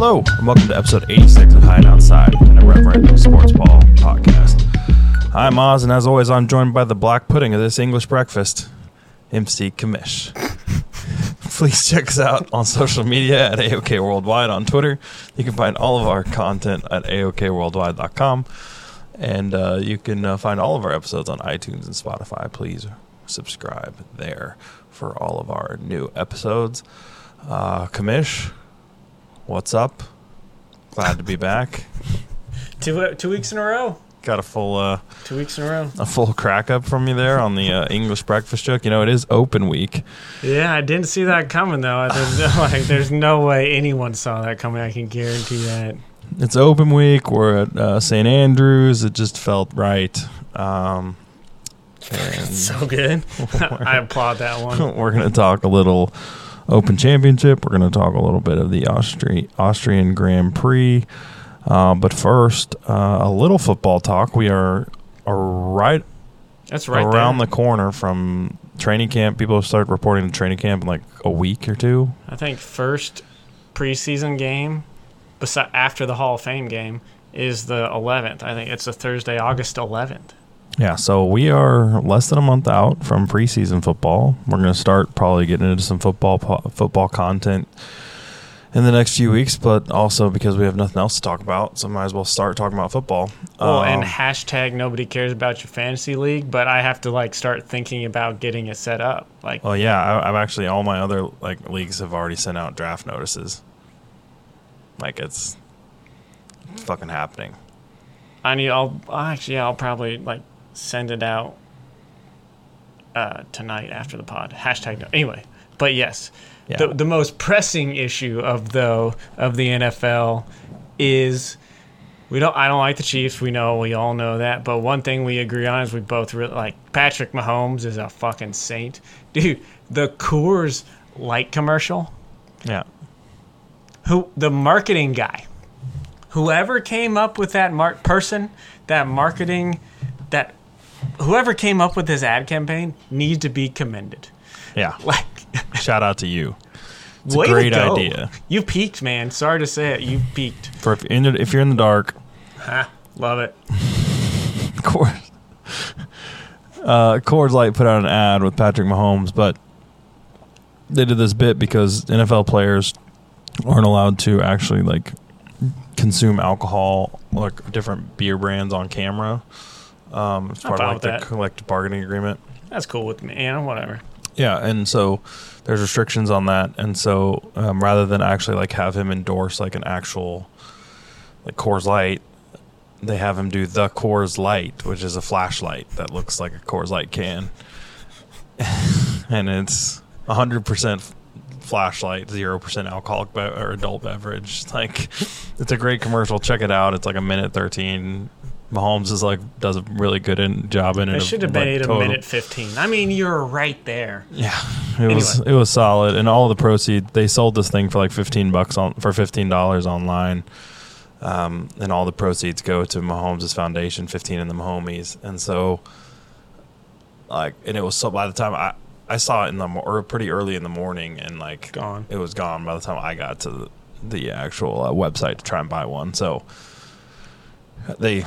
Hello, and welcome to episode 86 of Hide Outside, an irreverent sports ball podcast. I'm Oz, and as always, I'm joined by the black pudding of this English breakfast, MC Kamish. Please check us out on social media at AOK Worldwide on Twitter. You can find all of our content at AOKWorldwide.com. And uh, you can uh, find all of our episodes on iTunes and Spotify. Please subscribe there for all of our new episodes. Uh, Kamish, what's up? Glad to be back. Two uh, two weeks in a row. Got a full uh, Two weeks in a row. a full crack up from you there on the uh, English breakfast joke. You know, it is open week. Yeah, I didn't see that coming though. There's no, like, there's no way anyone saw that coming. I can guarantee that. It's open week. We're at uh, St. Andrews. It just felt right. Um, So good. I applaud that one. we're going to talk a little Open Championship. We're going to talk a little bit of the Austri- Austrian Grand Prix. Uh, but first, uh, a little football talk. We are, are right That's right around there. the corner from training camp. People have started reporting to training camp in like a week or two. I think first preseason game, after the Hall of Fame game, is the 11th. I think it's a Thursday, August 11th. Yeah, so we are less than a month out from preseason football. We're going to start probably getting into some football po- football content in the next few weeks, but also because we have nothing else to talk about, so might as well start talking about football. Well, and Um, hashtag nobody cares about your fantasy league, but I have to like start thinking about getting it set up. Like, oh yeah, I, I've actually all my other like leagues have already sent out draft notices. Like it's fucking happening. I need. I'll actually. I'll probably like send it out uh, tonight after the pod. Hashtag. No. Anyway, but yes, Yeah. the the most pressing issue of though of the NFL is we don't. I don't like the Chiefs. We know. We all know that. But one thing we agree on is we both really like Patrick Mahomes is a fucking saint, dude. The Coors Light commercial Yeah. who the marketing guy whoever came up with that mar- person that marketing that whoever came up with this ad campaign needs to be commended Yeah. like Shout out to you. It's a great idea. you peaked man sorry to say it you peaked For if, in the, if you're in the dark, ha, love it Coors. Uh, Coors Light put out an ad with Patrick Mahomes, but they did this bit because NFL players aren't allowed to actually like consume alcohol, like different beer brands on camera. Um, it's I'm part of like that. collective bargaining agreement. that's cool with me you know whatever Yeah, and so there's restrictions on that, and so um, rather than actually like have him endorse like an actual like Coors Light, they have him do the Coors Light, which is a flashlight that looks like a Coors Light can, and it's 100 percent flashlight, zero percent alcoholic be- or adult beverage. Like, it's a great commercial. Check it out. It's like a minute 13. Mahomes is like does a really good in, job in it. of, should have like, made a total- minute 15 i mean you're right there. Yeah, it was it was solid, and all the proceeds they sold this thing for like fifteen bucks on for fifteen dollars online, um, and all the proceeds go to Mahomes' foundation, fifteen in the Mahomies, and so like, and it was so by the time I I saw it in the or pretty early in the morning, and like Gone. it was gone by the time I got to the, the actual uh, website to try and buy one. So they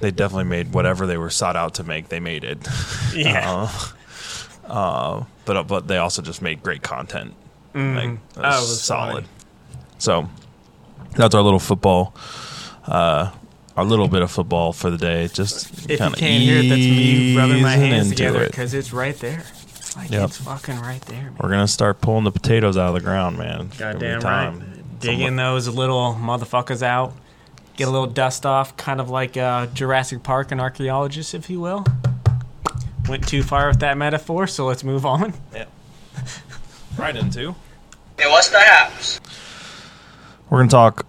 they definitely made whatever they were sought out to make. They made it. yeah Uh, uh, but but they also just made great content. Like, it Oh, it was solid. funny. So that's our little football, uh, our little bit of football for the day. Just if you can't hear it that's me rubbing my hands together it. because it's right there like Yep. it's fucking right there man. We're gonna start pulling the potatoes out of the ground, man. It's gonna be Goddamn right. Digging those little motherfuckers out. Get a little dust off, kind of like uh, Jurassic Park and archaeologists, if you will. Went too far with that metaphor, so let's move on. Yeah. Right into. Hey, what's the haps? We're gonna talk.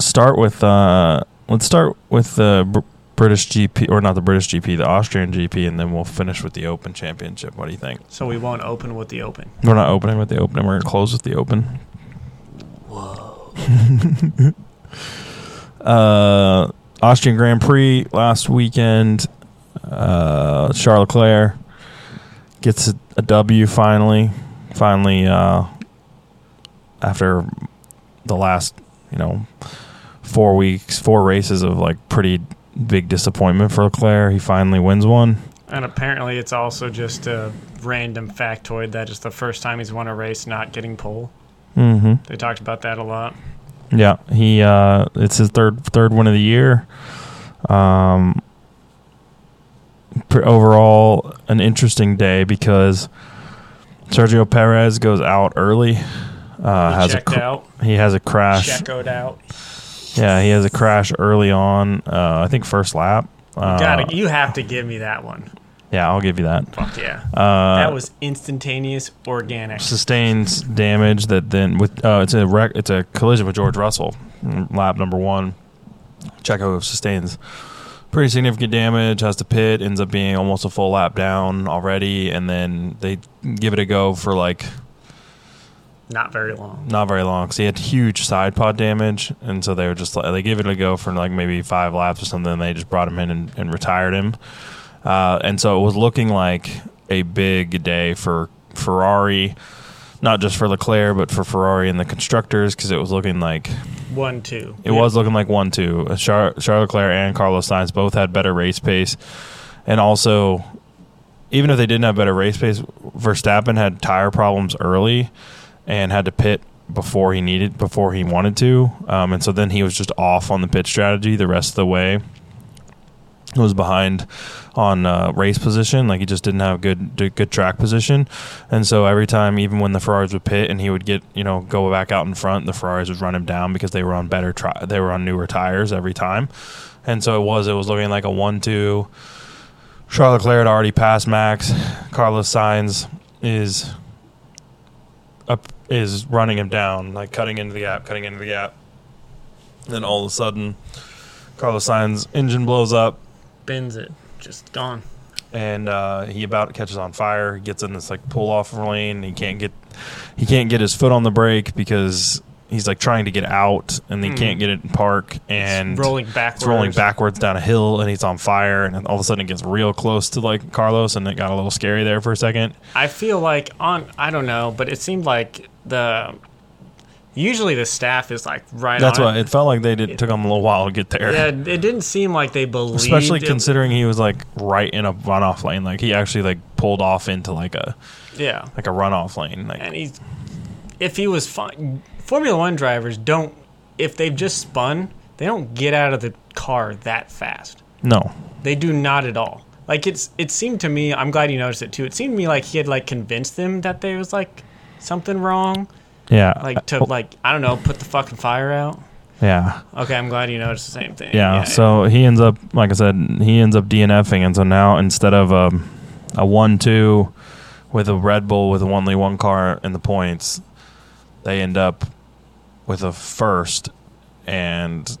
Start with. Uh, let's start with the Br- British GP, or not the British GP, the Austrian GP, and then we'll finish with the Open Championship. What do you think? So we won't open with the open. We're not opening with the Open. We're gonna close with the Open. uh, Austrian Grand Prix last weekend. Uh, Charles Leclerc gets a, a W finally. Finally, uh, after the last you know, four weeks, four races of like pretty big disappointment for Leclerc. He finally wins one. And apparently, it's also just a random factoid that it's the first time he's won a race not getting pole. Mm-hmm. They talked about that a lot. Yeah, he uh, it's his third third one of the year. Um, overall, an interesting day because Sergio Perez goes out early. Uh, He has a cr- out, he has a crash. checkoed out. Yeah, he has a crash early on. Uh, I think first lap. Uh, Gotta, you have to give me that one. Yeah, I'll give you that. Fuck yeah. Uh, that was instantaneous, organic. sustains damage that then with uh, it's a wreck, it's a collision with George Russell, lap number one. Checo sustains pretty significant damage, has to pit, ends up being almost a full lap down already, and then they give it a go for like Not very long. not very long because he had huge side pod damage, and so they were just like they gave it a go for like maybe five laps or something. And they just brought him in and, and retired him, uh, and so it was looking like a big day for Ferrari, not just for Leclerc but for Ferrari and the constructors because it was looking like One, two. it was looking like one two. Uh, Char- Charles Leclerc and Carlos Sainz both had better race pace, and also even if they didn't have better race pace, Verstappen had tire problems early and had to pit before he needed before he wanted to, um, and so then he was just off on the pit strategy the rest of the way. Was behind on uh, race position, like he just didn't have good good track position, and so every time, even when the Ferraris would pit and he would get you know go back out in front, the Ferraris would run him down because they were on better tri- they were on newer tires every time, and so it was it was looking like a one two. Charles Leclerc had already passed Max. Carlos Sainz is up is running him down, like cutting into the gap, cutting into the gap. Then all of a sudden, Carlos Sainz engine blows up, Bends it. Just gone. and uh, he about catches on fire. Gets in this like pull off lane. He can't get he can't get his foot on the brake because he's like trying to get out, and he Hmm. can't get it in park. And rolling backwards. it's rolling backwards down a hill, and he's on fire. And all of a sudden, it gets real close to like Carlos, and it got a little scary there for a second. I feel like on I don't know, but it seemed like the usually the staff is like right That's on why it felt like they did took them a little while to get there. Yeah, it didn't seem like they believed Especially it- considering he was like right in a runoff lane, like he actually like pulled off into like a Yeah. like a runoff lane. Like And he's if he was fine Formula 1 drivers don't if they've just spun, they don't get out of the car that fast. no, They do not at all. Like it's it seemed to me, I'm glad you noticed it too. It seemed to me like he had like convinced them that there was like something wrong, yeah, like to like I don't know, put the fucking fire out. yeah. Okay, I'm glad you noticed the same thing. Yeah, so he ends up, like I said, he ends up DNFing, and so now instead of um, a one-two with a Red Bull with only one car in the points, they end up with a first and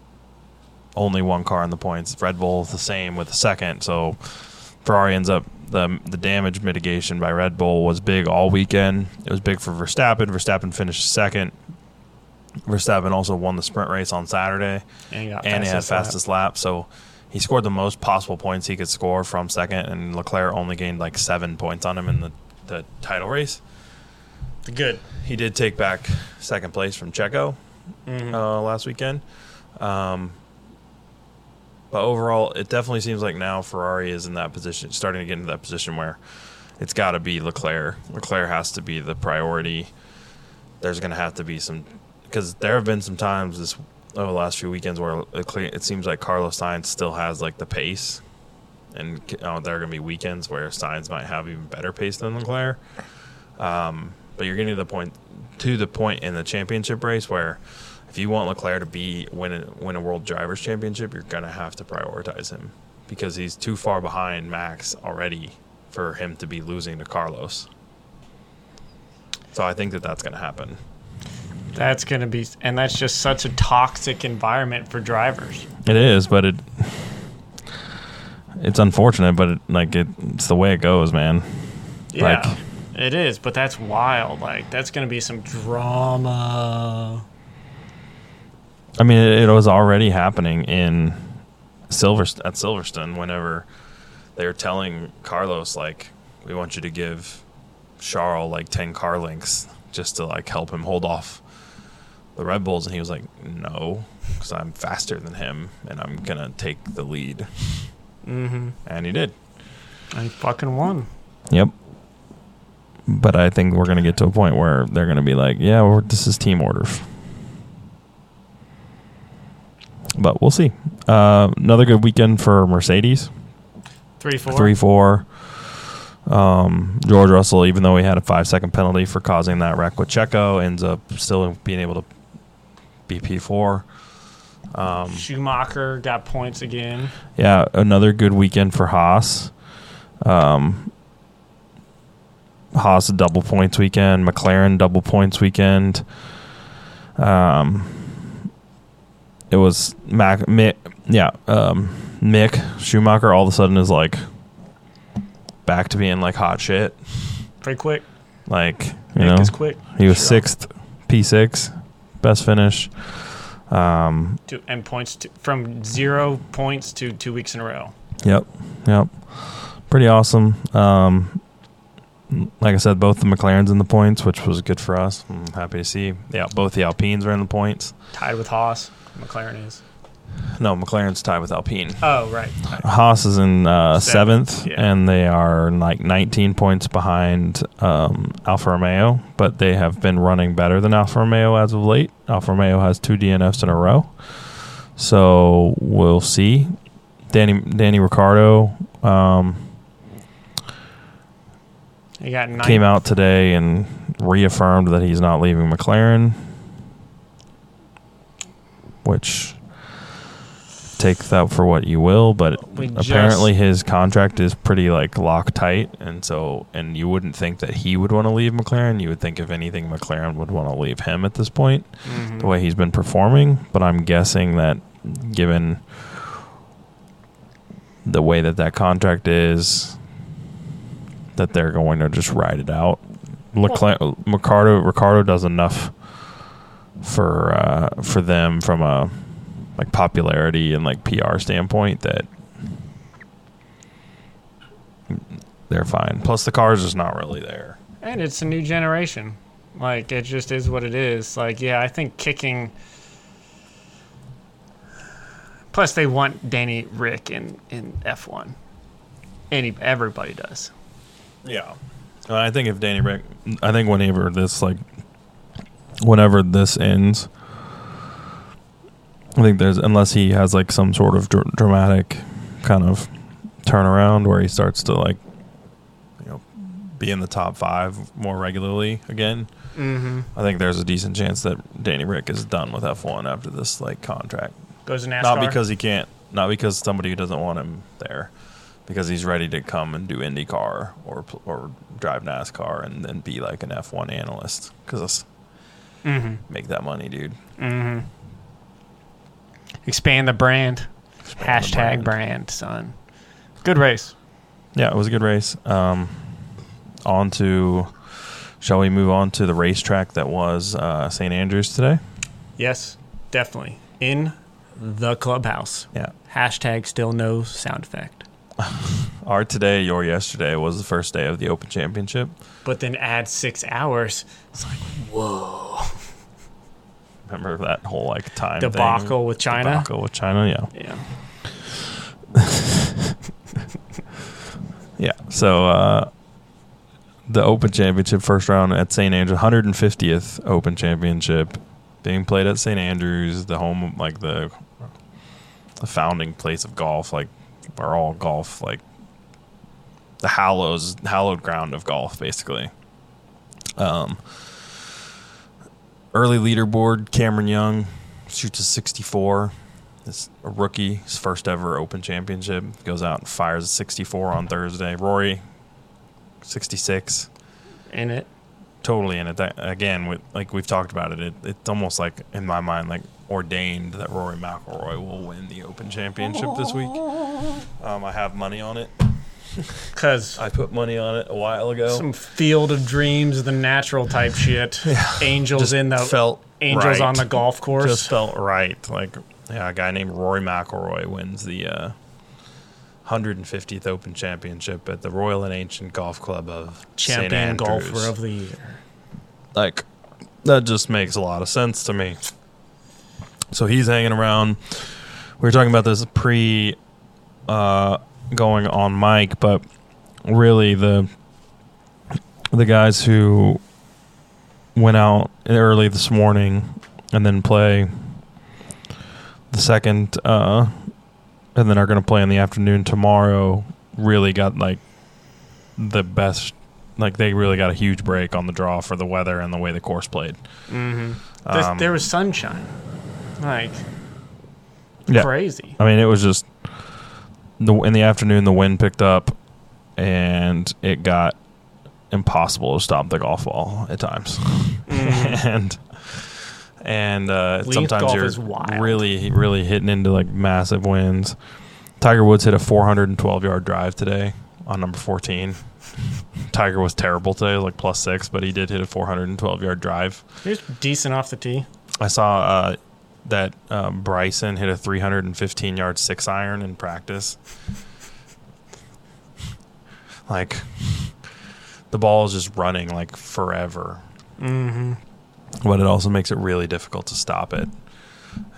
only one car in the points. Red Bull the same with a second, so Ferrari ends up the the damage mitigation by Red Bull was big all weekend. It was big for Verstappen. Verstappen finished second. Verstappen also won the sprint race on Saturday and he and he had fastest lap. lap. So he scored the most possible points he could score from second, and Leclerc only gained like seven points on him in the, the title race. Good. He did take back second place from Checo Mhm. uh, last weekend. Um, but overall, it definitely seems like now Ferrari is in that position, starting to get into that position where it's got to be Leclerc. Leclerc has to be the priority. There's going to have to be some, because there have been some times this over the last few weekends where Leclerc, it seems like Carlos Sainz still has like the pace, and uh, there are going to be weekends where Sainz might have even better pace than Leclerc. Um, but you're getting to the point to the point in the championship race where if you want Leclerc to be win a, win a World Drivers Championship, you're gonna have to prioritize him because he's too far behind Max already for him to be losing to Carlos. So I think that that's gonna happen. That's going to be and that's just such a toxic environment for drivers. It is, but it it's unfortunate, but it, like it, it's the way it goes, man. Yeah. Like- it is, but that's wild. Like that's going to be some drama. I mean, it, it was already happening in Silver at Silverstone whenever they were telling Carlos like, "We want you to give Charles like ten car links just to like help him hold off the Red Bulls, and he was like, "No, because I'm faster than him, and I'm gonna take the lead." Mm-hmm. And he did. And he fucking won. Yep. But I think we're gonna get to a point where they're gonna be like, "Yeah, we're, this is team orders." But we'll see. Uh, another good weekend for Mercedes. Three four. three four. Um, George Russell, even though he had a five second penalty for causing that wreck with Checo, ends up still being able to be P four. Um, Schumacher got points again. yeah, another good weekend for Haas. Um, Haas a double points weekend. McLaren double points weekend. Um, it was Mac, Mick, yeah, um, Mick Schumacher. All of a sudden is like back to being like hot shit. Pretty quick. Like you Nick know, is quick. he was Sure. sixth, P six, best finish. Um, Two, and points to, from zero points to two weeks in a row. Yep, yep. Pretty awesome. Um, like I said, both the McLarens in the points, which was good for us. I'm happy to see. Yeah, both the Alpines are in the points. Tied with Haas. McLaren is. No, McLaren's tied with Alpine. Oh, right. right. Haas is in uh, Seventh, seventh, yeah. and they are like 19 points behind um, Alfa Romeo, but they have been running better than Alfa Romeo as of late. Alfa Romeo has two DNFs in a row, so we'll see. Danny Danny Ricciardo um, He got came out today and reaffirmed that he's not leaving McLaren, which take that for what you will, but We apparently his contract is pretty like lock tight, and so and you wouldn't think that he would want to leave McLaren. You would think if anything, McLaren would want to leave him at this point, Mhm. the way he's been performing. But I'm guessing that given the way that that contract is, that they're going to just ride it out. Leclerc, Ricciardo Ricciardo does enough for uh, for them from a like popularity and like PR standpoint that they're fine. Plus, the car's just not really there. And it's a new generation. Like it just is what it is. Like yeah, I think kicking. Plus, they want Danny Rick in in F one. Any everybody does. Yeah, I think if Danny Rick, I think whenever this like, whenever this ends, I think there's unless he has like some sort of dr- dramatic kind of turnaround where he starts to like, you know, be in the top five more regularly again. Mm-hmm. I think there's a decent chance that Danny Rick is done with F1 after this like contract. Goes to NASCAR. Not because he can't, not because somebody doesn't want him there, because he's ready to come and do IndyCar or or drive NASCAR and then be like an F1 analyst. Because Mm-hmm. make that money, dude. Mm-hmm. Expand the brand. Expand the Hashtag brand. brand. son. Good race. Yeah, it was a good race. Um, on to, shall we move on to the racetrack that was uh, St. Andrews today? Yes, definitely. In the clubhouse. Yeah. Hashtag still no sound effect. Our today, your yesterday was the first day of the Open Championship. But then add six hours. It's like, whoa. Remember that whole like time thing? Debacle with China. Debacle with China, yeah. Yeah. Yeah. So uh, the Open Championship first round at St. Andrews, 150th Open Championship, being played at St. Andrews, the home like the the founding place of golf, like where all golf like the hallows hallowed ground of golf, basically. Um, early leaderboard: Cameron Young shoots a 64. It's a rookie, his first ever Open Championship, goes out and fires a 64 on Thursday. Rory, 66, In it. totally in it. That again, with, like we've talked about it, it, it's almost like in my mind like ordained that Rory McIlroy will win the Open Championship this week. Um, I have money on it. Because I put money on it a while ago. some field of dreams, the natural type shit. Angels Just in the felt angels right. on the golf course. just felt right. Like, yeah, a guy named Rory McIlroy wins the uh, 150th Open Championship at the Royal and Ancient Golf Club of St. Champion golfer of the year. like, that just makes a lot of sense to me. So he's hanging around. We were talking about this pre uh, going on mic, but really the the guys who went out early this morning and then play the second uh, and then are going to play in the afternoon tomorrow really got like the best like they really got a huge break on the draw for the weather and the way the course played Mm-hmm. Um, there was sunshine, like yeah. crazy. i mean it was just the in the afternoon the wind picked up and it got impossible to stop the golf ball at times. And and uh, sometimes you're really really hitting into like massive winds. Tiger woods hit a 412 yard drive today on number 14 tiger was terrible today like plus six but he did hit a 412 yard drive. He was decent off the tee. i saw uh, that um, bryson hit a 315 yard six iron in practice like the ball is just running like forever Mm-hmm. but it also makes it really difficult to stop it.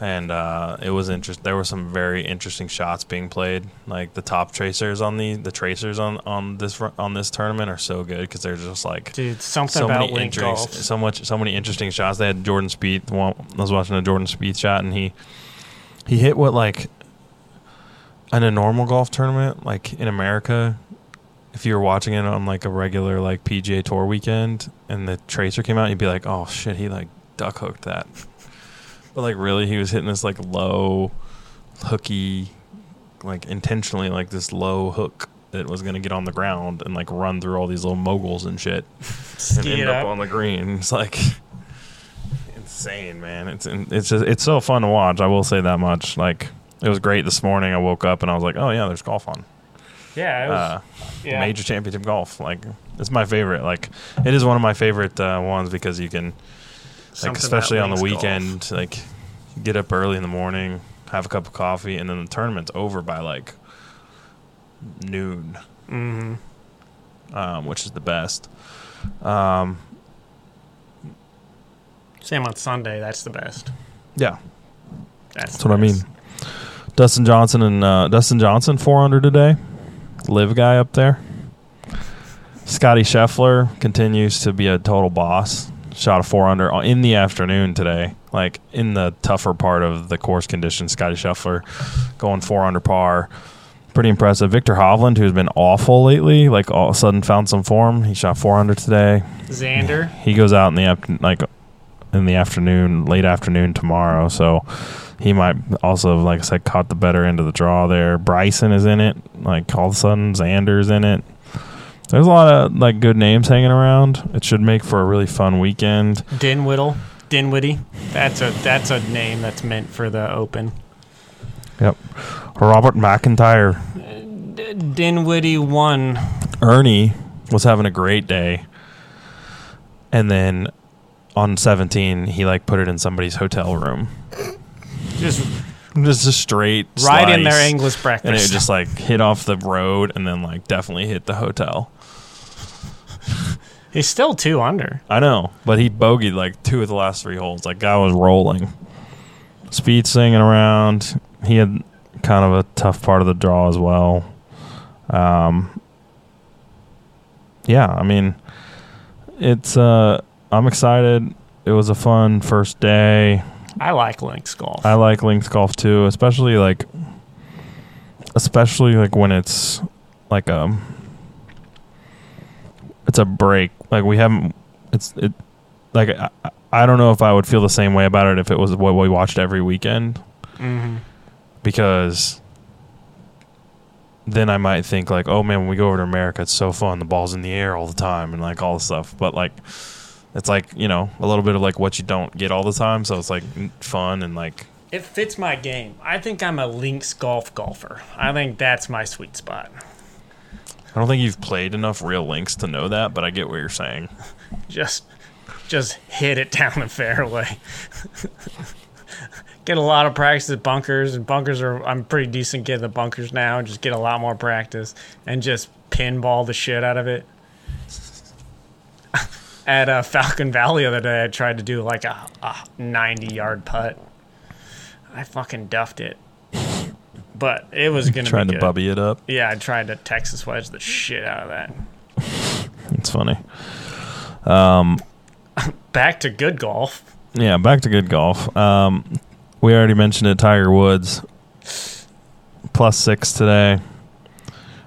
And uh, it was interest. There were some very interesting shots being played. Like the top tracers on the the tracers on on this on this tournament are so good because they're just like Dude, something so about many golf. so much so many interesting shots. They had Jordan Spieth. Well, I was watching a Jordan Spieth shot, and he he hit what like in a normal golf tournament, like in America, if you were watching it on like a regular like PGA Tour weekend, and the tracer came out, you'd be like, oh shit, he like duck hooked that. But like really, he was hitting this like low, hooky, like intentionally like this low hook that was gonna get on the ground and like run through all these little moguls and shit and Ski end up on the green. It's like insane, man. It's it's just it's so fun to watch. I will say that much. Like it was great this morning. I woke up and I was like, oh yeah, there's golf on. Yeah, it was, Uh, yeah. Major championship golf. Like it's my favorite. Like it is one of my favorite uh, ones because you can like especially on the links golf. weekend like get up early in the morning have a cup of coffee and then the tournament's over by like noon Mhm. um, which is the best um, Same on Sunday. That's the best. yeah That's, that's what i mean dustin johnson and uh, dustin johnson 400 today LIV guy up there scotty scheffler continues to be a total boss shot a 400 in the afternoon today like in the tougher part of the course conditions scotty scheffler going 4 under par pretty impressive viktor hovland who's been awful lately like all of a sudden found some form he shot 400 today Xander. he goes out in the after, like in the afternoon, late afternoon tomorrow. So he might also, like I said, caught the better end of the draw there. Bryson is in it. Like all of a sudden, Xander's in it. There's a lot of like good names hanging around. It should make for a really fun weekend. Dinwiddle. Dinwiddie. That's a that's a name that's meant for the Open. Yep. Robert McIntyre, D- Dinwiddie won. Ernie was having a great day, and then on 17, he like put it in somebody's hotel room. Just Just a straight right in their. English breakfast. and it just like hit off the road and then like definitely hit the hotel. He's still two under. I know, but he bogeyed like two of the last three holes. Like guy was rolling, speed singing around. He had kind of a tough part of the draw as well. Um, yeah, I mean, it's uh, I'm excited. It was a fun first day. I like links golf. I like links golf too, especially like especially like when it's like a it's a break. Like we haven't it's it like I, I don't know if I would feel the same way about it if it was what we watched every weekend hmm because then I might think like, oh man, when we go over to America, it's so fun. The ball's in the air all the time and like all the stuff. But like, it's like you know a little bit of like what you don't get all the time. So it's like fun and like It fits my game. I think I'm a links golf golfer. I think that's my sweet spot. I don't think you've played enough real links to know that, but I get what you're saying. Just, just hit it down the fairway. get a lot of practice at bunkers, and bunkers are. I'm pretty decent getting the bunkers now. Just get a lot more practice and just pinball the shit out of it. at uh, Falcon Valley the other day. I tried to do like a, a 90 yard putt. I fucking duffed it, but it was gonna Trying be to good. bubby it up. Yeah, I tried to Texas wedge the shit out of that. It's funny. Um, back to good golf. Yeah, back to good golf. Um, we already mentioned it. Tiger Woods plus six today.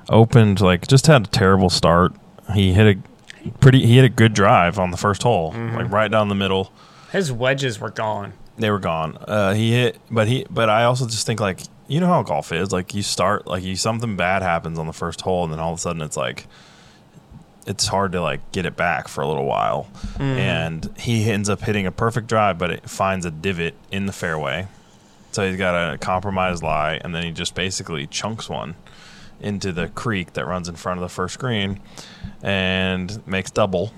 Opened like just had a terrible start. He hit a pretty. He hit a good drive on the first hole, like right down the middle. His wedges were gone. They were gone. Uh, he hit, but he. But I also just think like you know how golf is. Like you start like you something bad happens on the first hole, and then all of a sudden it's like it's hard to like get it back for a little while. Mm. And he ends up hitting a perfect drive, but it finds a divot in the fairway. So he's got a compromised lie, and then he just basically chunks one into the creek that runs in front of the first green and makes double.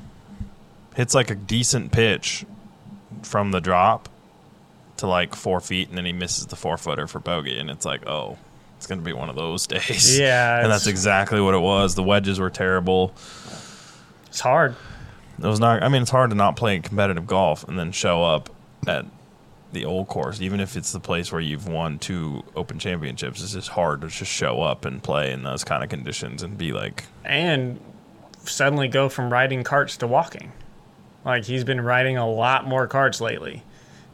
Hits like a decent pitch from the drop to like four feet, and then he misses the four footer for bogey, and it's like, oh, it's gonna be one of those days. Yeah, and that's exactly what it was. The wedges were terrible. It's hard. It was not. I mean, it's hard to not play competitive golf and then show up at the old course, even if it's the place where you've won two Open Championships. It's just hard to just show up and play in those kind of conditions and be like, and suddenly go from riding carts to walking. Like he's been riding a lot more carts lately,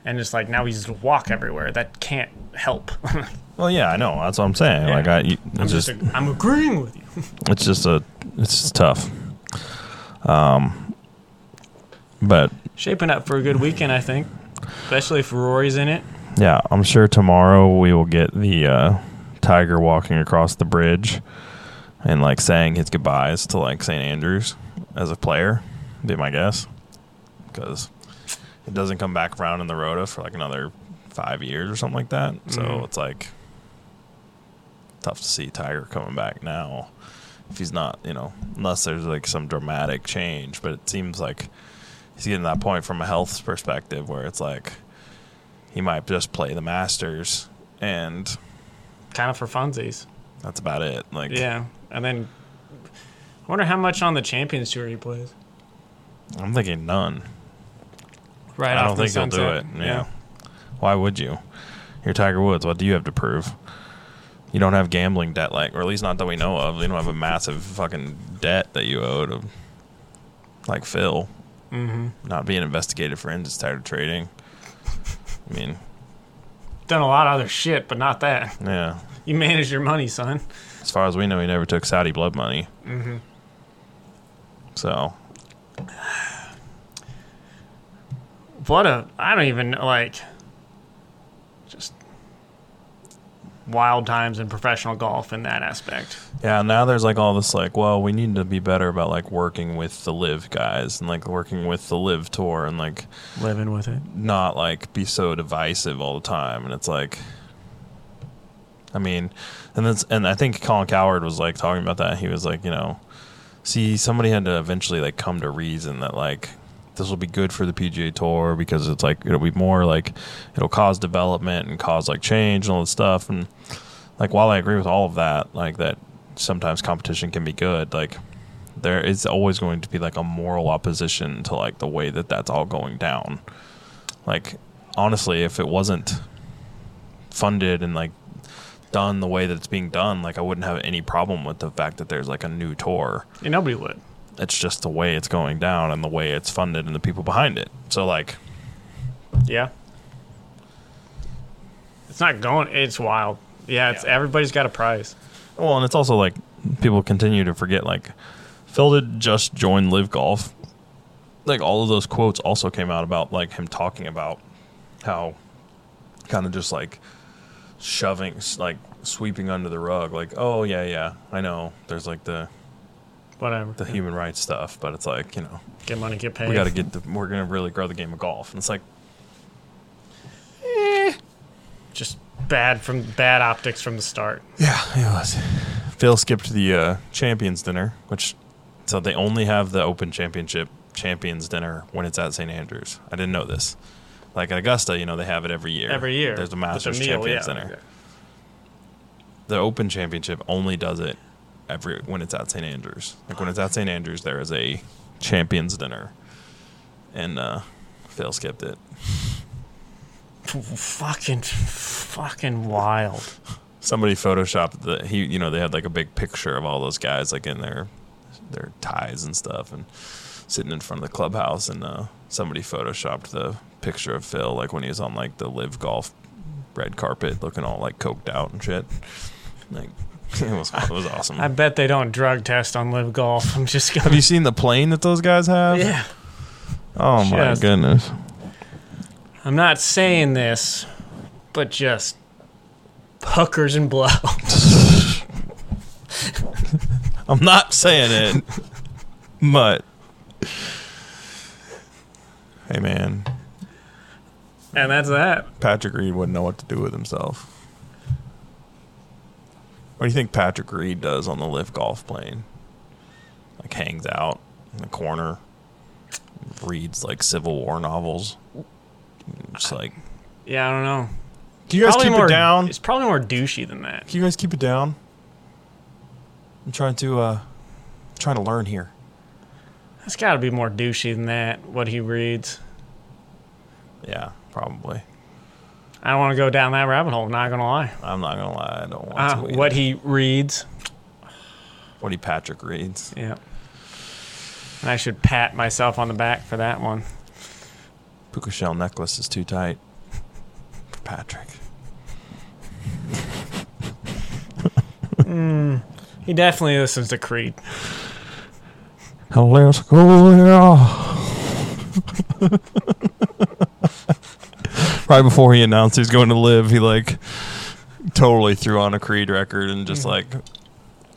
and it's like now he's walk everywhere. That can't help. "Well, yeah, I know. That's what I'm saying. Yeah. Like, I, I'm just, just, I'm agreeing with you. it's just a, it's just tough. Um, but Shaping up for a good weekend, I think, especially if Rory's in it. Yeah, I'm sure tomorrow we will get the uh, tiger walking across the bridge and like saying his goodbyes to like St. Andrews as a player. Be my guess because it doesn't come back around in the rota for like another five years or something like that. So Mhm. it's like tough to see Tiger coming back now if he's not, you know, unless there's like some dramatic change. But it seems like he's getting that point from a health perspective where it's like he might just play the Masters, and Kind of for funsies. that's about it. Like, Yeah, and then I wonder how much on the Champions Tour he plays. I'm thinking none. Right. I don't think he'll do it. Yeah. Why would you? You're Tiger Woods. What do you have to prove? You don't have gambling debt, like, or at least not that we know of. You don't have a massive fucking debt that you owe to, like Phil, Mm-hmm. not being investigated for insider trading. I mean, Done a lot of other shit, but not that. yeah. You manage your money, son. As far as we know, he never took Saudi blood money. Mm-hmm. So What a I don't even like just wild times in professional golf in that aspect. Yeah, now there's like all this like, well, we need to be better about like working with the LIV guys and like working with the LIV tour and like Living with it. not like be so divisive all the time. And it's like, I mean, and that's and I think Colin Cowherd was like talking about that. He was like, you know, see, somebody had to eventually like come to reason that like this will be good for the PGA Tour because it's like it'll be more like it'll cause development and cause like change and all this stuff. And like while I agree with all of that, like that sometimes competition can be good, like there is always going to be like a moral opposition to like the way that that's all going down. Like honestly, if it wasn't funded and like done the way that it's being done, like I wouldn't have any problem with the fact that there's like a new tour. And nobody would. It's just the way it's going down and the way it's funded and the people behind it. So like Yeah. It's not going it's wild. Yeah, it's everybody's got a prize. Well, and it's also like people continue to forget like Phil did just join LIV Golf. Like all of those quotes also came out about like him talking about how kind of just like shoving like sweeping under the rug like oh yeah yeah I know there's like the Whatever. the human rights stuff but it's like you know Get money, get paid. we got to get the we're going to really grow the game of golf and it's like eh. just bad from bad optics from the start. Yeah, it was. Phil skipped the uh, champions dinner, which so they only have the Open Championship champions dinner when it's at St Andrews. I didn't know this. Like at Augusta, you know, they have it every year. Every year. There's a Masters meal, Champions yeah. dinner. The Open Championship only does it every when it's at St Andrews. Like when it's at St Andrews, there is a champions dinner, and uh, Phil skipped it. Fucking, fucking wild. Somebody photoshopped the he. You know, they had like a big picture of all those guys like in their their ties and stuff, and sitting in front of the clubhouse, and uh, somebody photoshopped the picture of Phil like when he was on like the LIV Golf red carpet, looking all like coked out and shit. Like it was it was awesome. I bet they don't drug test on LIV Golf. I'm just have gonna. Have you seen the plane that those guys have? Yeah. Oh my Just- goodness. I'm not saying this, but just hookers and blow. I'm not saying it, but hey, man, and that's that. Patrick Reed wouldn't know what to do with himself. What do you think Patrick Reed does on the LIV Golf plane? Like hangs out in the corner, reads like Civil War novels. Just like, Yeah, I don't know. can you guys Probably keep more, it down? It's probably more douchey than that. Can you guys keep it down? I'm trying to uh trying to learn here. It's got to be more douchey than that. What he reads. Yeah, probably. I don't want to go down that rabbit hole. Not gonna lie. I'm not gonna lie, I don't want Uh, to. either. what he reads. what he Patrick reads. Yeah. And I should pat myself on the back for that one. Puka shell necklace is too tight for Patrick. He definitely listens to Creed. Let's go. right before he announced he was going to LIV, he like totally threw on a Creed record and just like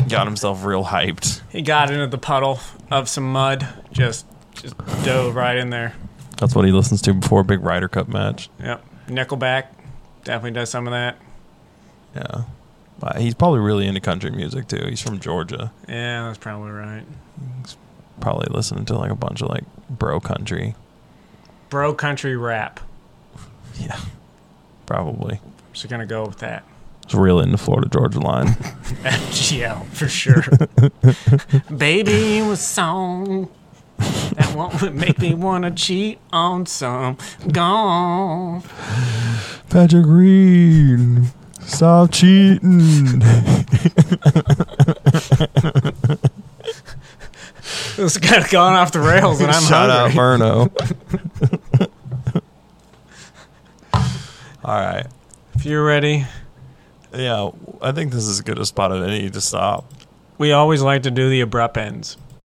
got himself real hyped. He got into the puddle of some mud, just just dove right in there. That's what he listens to before a big Ryder Cup match. Yep. Nickelback definitely does some of that. Yeah. Uh, He's probably really into country music too. He's from Georgia. Yeah, that's probably right. He's Probably listening to like a bunch of like bro country. Bro country rap. Yeah. Probably. So gonna go with that. He's real into Florida Georgia line. FGL for sure. Baby was song that won't make me wanna cheat on some gone. Patrick Reed, stop cheating. This of gone off the rails, and I'm Shout out hungry. Murno. All right. If you're ready, Yeah, I think this is as good a spot as any to stop. we always like to do the abrupt ends.